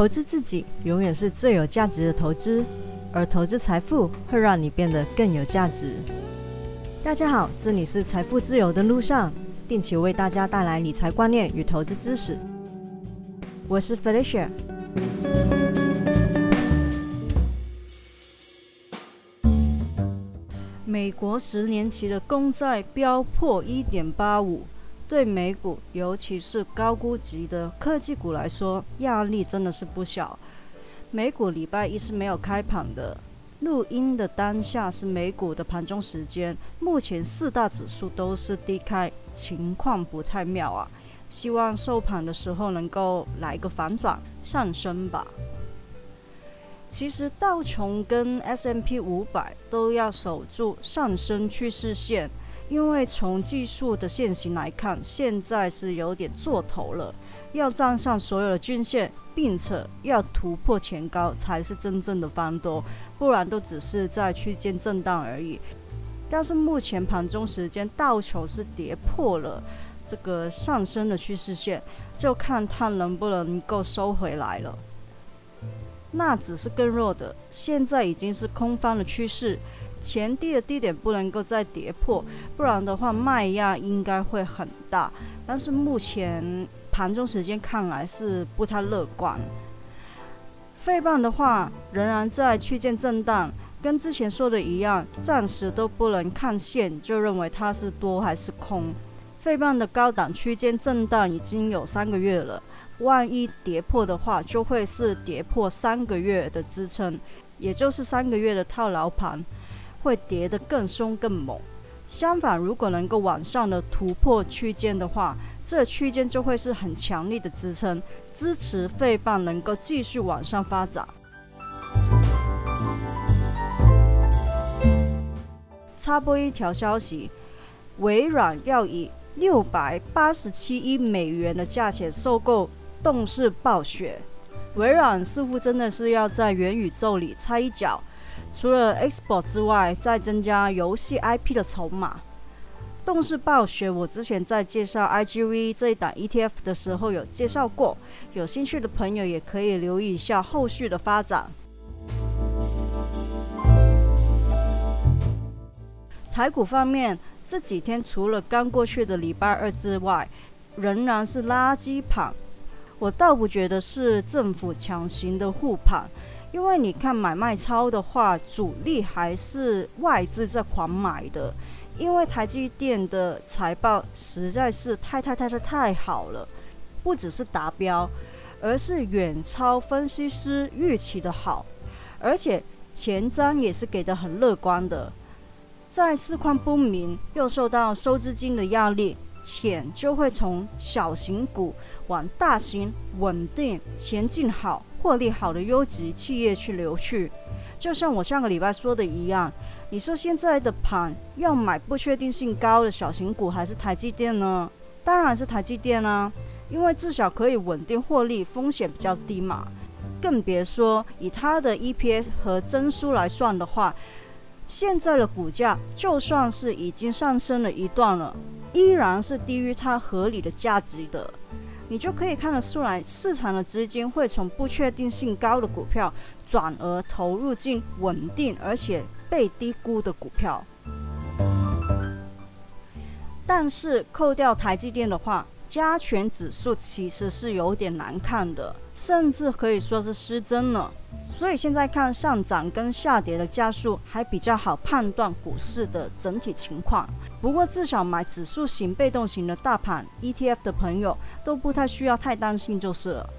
投资自己永远是最有价值的投资，而投资财富会让你变得更有价值。大家好，这里是财富自由的路上，定期为大家带来理财观念与投资知识。我是 Felicia。美国十年期的公债飙破一点八五。对美股，尤其是高估值的科技股来说，压力真的是不小。美股礼拜一是没有开盘的，录音的当下是美股的盘中时间，目前四大指数都是低开，情况不太妙啊。希望收盘的时候能够来个反转上升吧。其实道琼跟 S M P 五百都要守住上升趋势线。因为从技术的线型来看，现在是有点做头了，要站上所有的均线，并且要突破前高，才是真正的翻多，不然都只是在区间震荡而已。但是目前盘中时间，道球是跌破了这个上升的趋势线，就看它能不能够收回来了。那只是更弱的，现在已经是空方的趋势。前低的低点不能够再跌破，不然的话卖压应该会很大。但是目前盘中时间看来是不太乐观。费棒的话仍然在区间震荡，跟之前说的一样，暂时都不能看线就认为它是多还是空。费棒的高档区间震荡已经有三个月了，万一跌破的话，就会是跌破三个月的支撑，也就是三个月的套牢盘。会跌得更凶更猛。相反，如果能够往上的突破区间的话，这区间就会是很强力的支撑，支持费棒能够继续往上发展。插播一条消息：微软要以六百八十七亿美元的价钱收购动视暴雪。微软似乎真的是要在元宇宙里插一脚。除了 Xbox 之外，再增加游戏 IP 的筹码。动视暴雪，我之前在介绍 IGV 这一档 ETF 的时候有介绍过，有兴趣的朋友也可以留意一下后续的发展。台股方面，这几天除了刚过去的礼拜二之外，仍然是垃圾盘。我倒不觉得是政府强行的护盘。因为你看买卖超的话，主力还是外资在狂买的。因为台积电的财报实在是太太太太太好了，不只是达标，而是远超分析师预期的好，而且前瞻也是给的很乐观的。在市况不明又受到收资金的压力，钱就会从小型股往大型稳定前进好。获利好的优质企业去流去，就像我上个礼拜说的一样，你说现在的盘要买不确定性高的小型股还是台积电呢？当然是台积电啦，因为至少可以稳定获利，风险比较低嘛。更别说以它的 EPS 和增速来算的话，现在的股价就算是已经上升了一段了，依然是低于它合理的价值的。你就可以看得出来，市场的资金会从不确定性高的股票转而投入进稳定而且被低估的股票。但是扣掉台积电的话，加权指数其实是有点难看的，甚至可以说是失真了。所以现在看上涨跟下跌的加速，还比较好判断股市的整体情况。不过至少买指数型、被动型的大盘 ETF 的朋友都不太需要太担心就是了。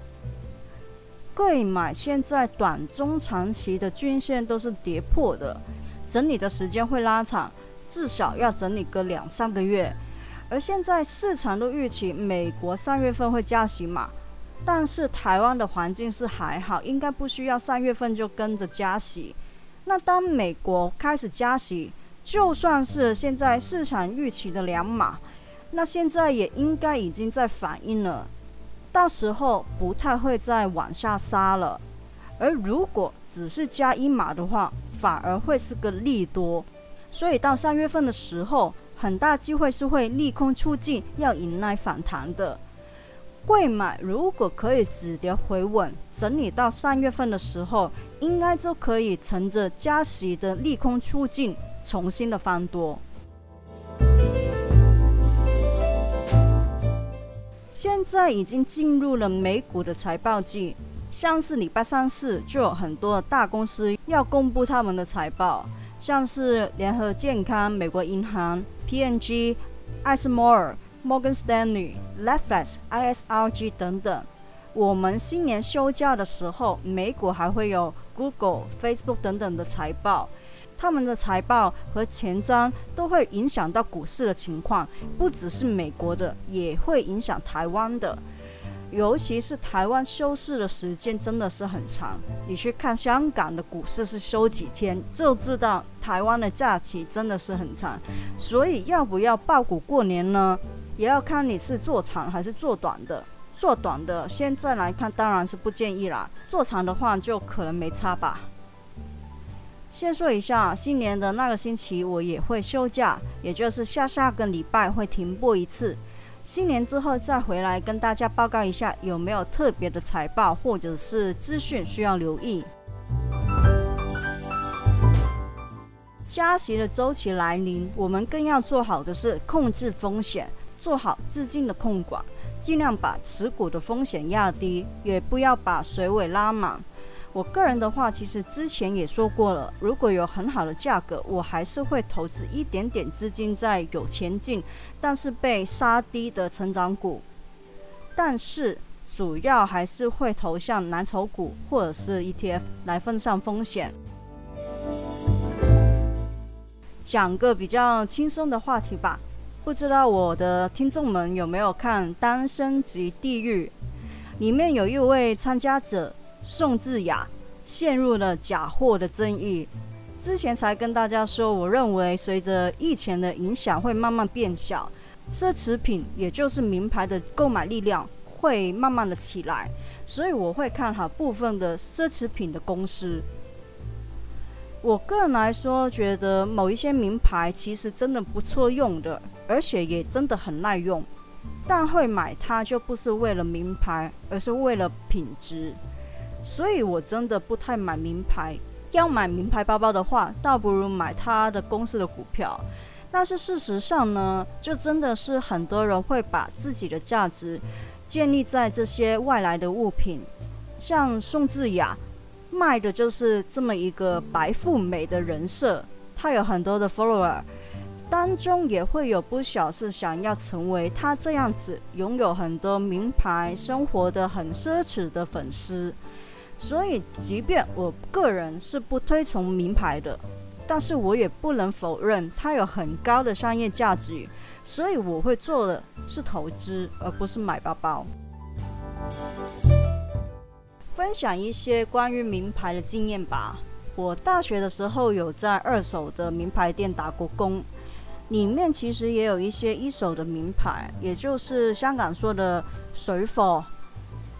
贵买现在短、中、长期的均线都是跌破的，整理的时间会拉长，至少要整理个两三个月。而现在市场都预期美国三月份会加息嘛？但是台湾的环境是还好，应该不需要三月份就跟着加息。那当美国开始加息，就算是现在市场预期的两码，那现在也应该已经在反应了，到时候不太会再往下杀了。而如果只是加一码的话，反而会是个利多。所以到三月份的时候，很大机会是会利空出尽，要迎来反弹的。贵买如果可以止跌回稳，整理到三月份的时候，应该就可以乘着加息的利空出尽，重新的翻多。现在已经进入了美股的财报季，像是礼拜三四就有很多大公司要公布他们的财报，像是联合健康、美国银行、P&G、艾斯摩尔。Morgan Stanley、Netflix、ISRG 等等。我们新年休假的时候，美股还会有 Google、Facebook 等等的财报。他们的财报和前瞻都会影响到股市的情况，不只是美国的，也会影响台湾的。尤其是台湾休市的时间真的是很长，你去看香港的股市是休几天，就知道台湾的假期真的是很长。所以要不要爆股过年呢？也要看你是做长还是做短的。做短的现在来看当然是不建议啦，做长的话就可能没差吧。先说一下，新年的那个星期我也会休假，也就是下下个礼拜会停播一次。新年之后再回来跟大家报告一下有没有特别的财报或者是资讯需要留意。加息的周期来临，我们更要做好的是控制风险，做好资金的控管，尽量把持股的风险压低，也不要把水尾拉满。我个人的话，其实之前也说过了，如果有很好的价格，我还是会投资一点点资金在有前进，但是被杀低的成长股。但是主要还是会投向蓝筹股或者是 ETF 来分散风险。讲个比较轻松的话题吧，不知道我的听众们有没有看《单身级地狱》？里面有一位参加者。宋智雅陷入了假货的争议。之前才跟大家说，我认为随着疫情的影响会慢慢变小，奢侈品也就是名牌的购买力量会慢慢的起来，所以我会看好部分的奢侈品的公司。我个人来说，觉得某一些名牌其实真的不错用的，而且也真的很耐用，但会买它就不是为了名牌，而是为了品质。所以，我真的不太买名牌。要买名牌包包的话，倒不如买他的公司的股票。但是事实上呢，就真的是很多人会把自己的价值建立在这些外来的物品。像宋智雅卖的就是这么一个白富美的人设，她有很多的 follower，当中也会有不少是想要成为他这样子，拥有很多名牌生活的很奢侈的粉丝。所以，即便我个人是不推崇名牌的，但是我也不能否认它有很高的商业价值。所以我会做的是投资，而不是买包包。分享一些关于名牌的经验吧。我大学的时候有在二手的名牌店打过工，里面其实也有一些一手的名牌，也就是香港说的水否。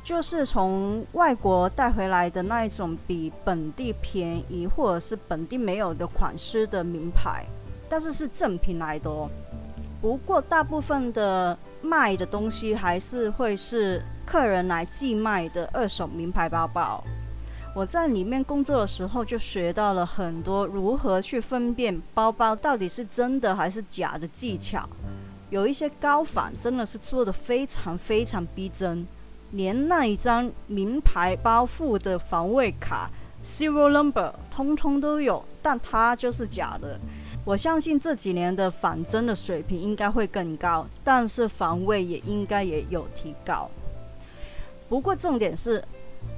就是从外国带回来的那一种比本地便宜或者是本地没有的款式的名牌，但是是正品来的哦。不过大部分的卖的东西还是会是客人来寄卖的二手名牌包包。我在里面工作的时候就学到了很多如何去分辨包包到底是真的还是假的技巧。有一些高仿真的是做的非常非常逼真。连那一张名牌包附的防伪卡 serial number 通通都有，但它就是假的。我相信这几年的仿真的水平应该会更高，但是防伪也应该也有提高。不过重点是，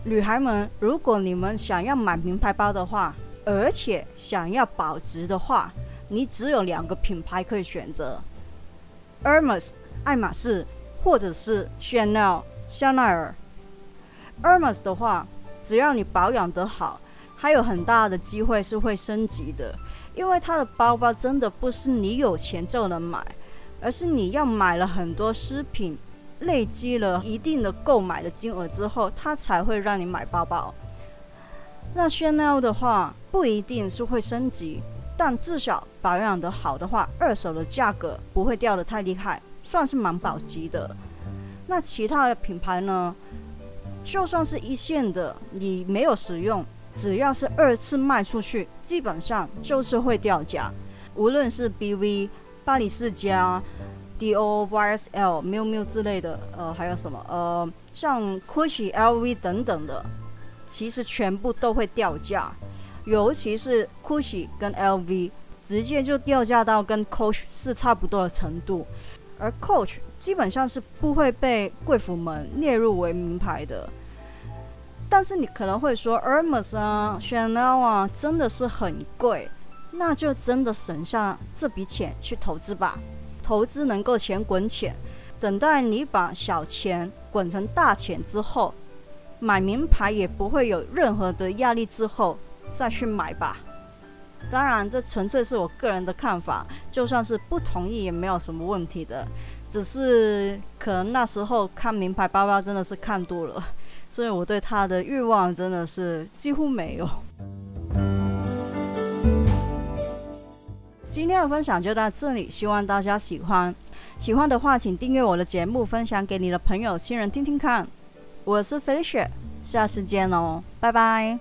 女孩们，如果你们想要买名牌包的话，而且想要保值的话，你只有两个品牌可以选择：Hermes 爱马仕，或者是 Chanel。香奈儿，Hermes 的话，只要你保养得好，还有很大的机会是会升级的。因为它的包包真的不是你有钱就能买，而是你要买了很多饰品，累积了一定的购买的金额之后，它才会让你买包包。那 Chanel 的话，不一定是会升级，但至少保养得好的话，二手的价格不会掉得太厉害，算是蛮保值的。那其他的品牌呢？就算是一线的，你没有使用，只要是二次卖出去，基本上就是会掉价。无论是 BV、巴黎世家、DO、YSL、miu miu 之类的，呃，还有什么？呃，像 Gucci、LV 等等的，其实全部都会掉价。尤其是 Gucci 跟 LV，直接就掉价到跟 Coach 是差不多的程度。而 Coach 基本上是不会被贵妇们列入为名牌的，但是你可能会说，Hermes 啊、Chanel 啊，真的是很贵，那就真的省下这笔钱去投资吧。投资能够钱滚钱，等待你把小钱滚成大钱之后，买名牌也不会有任何的压力，之后再去买吧。当然，这纯粹是我个人的看法，就算是不同意也没有什么问题的。只是可能那时候看名牌包包真的是看多了，所以我对它的欲望真的是几乎没有。今天的分享就到这里，希望大家喜欢。喜欢的话，请订阅我的节目，分享给你的朋友、亲人听听看。我是 Felicia，下次见哦，拜拜。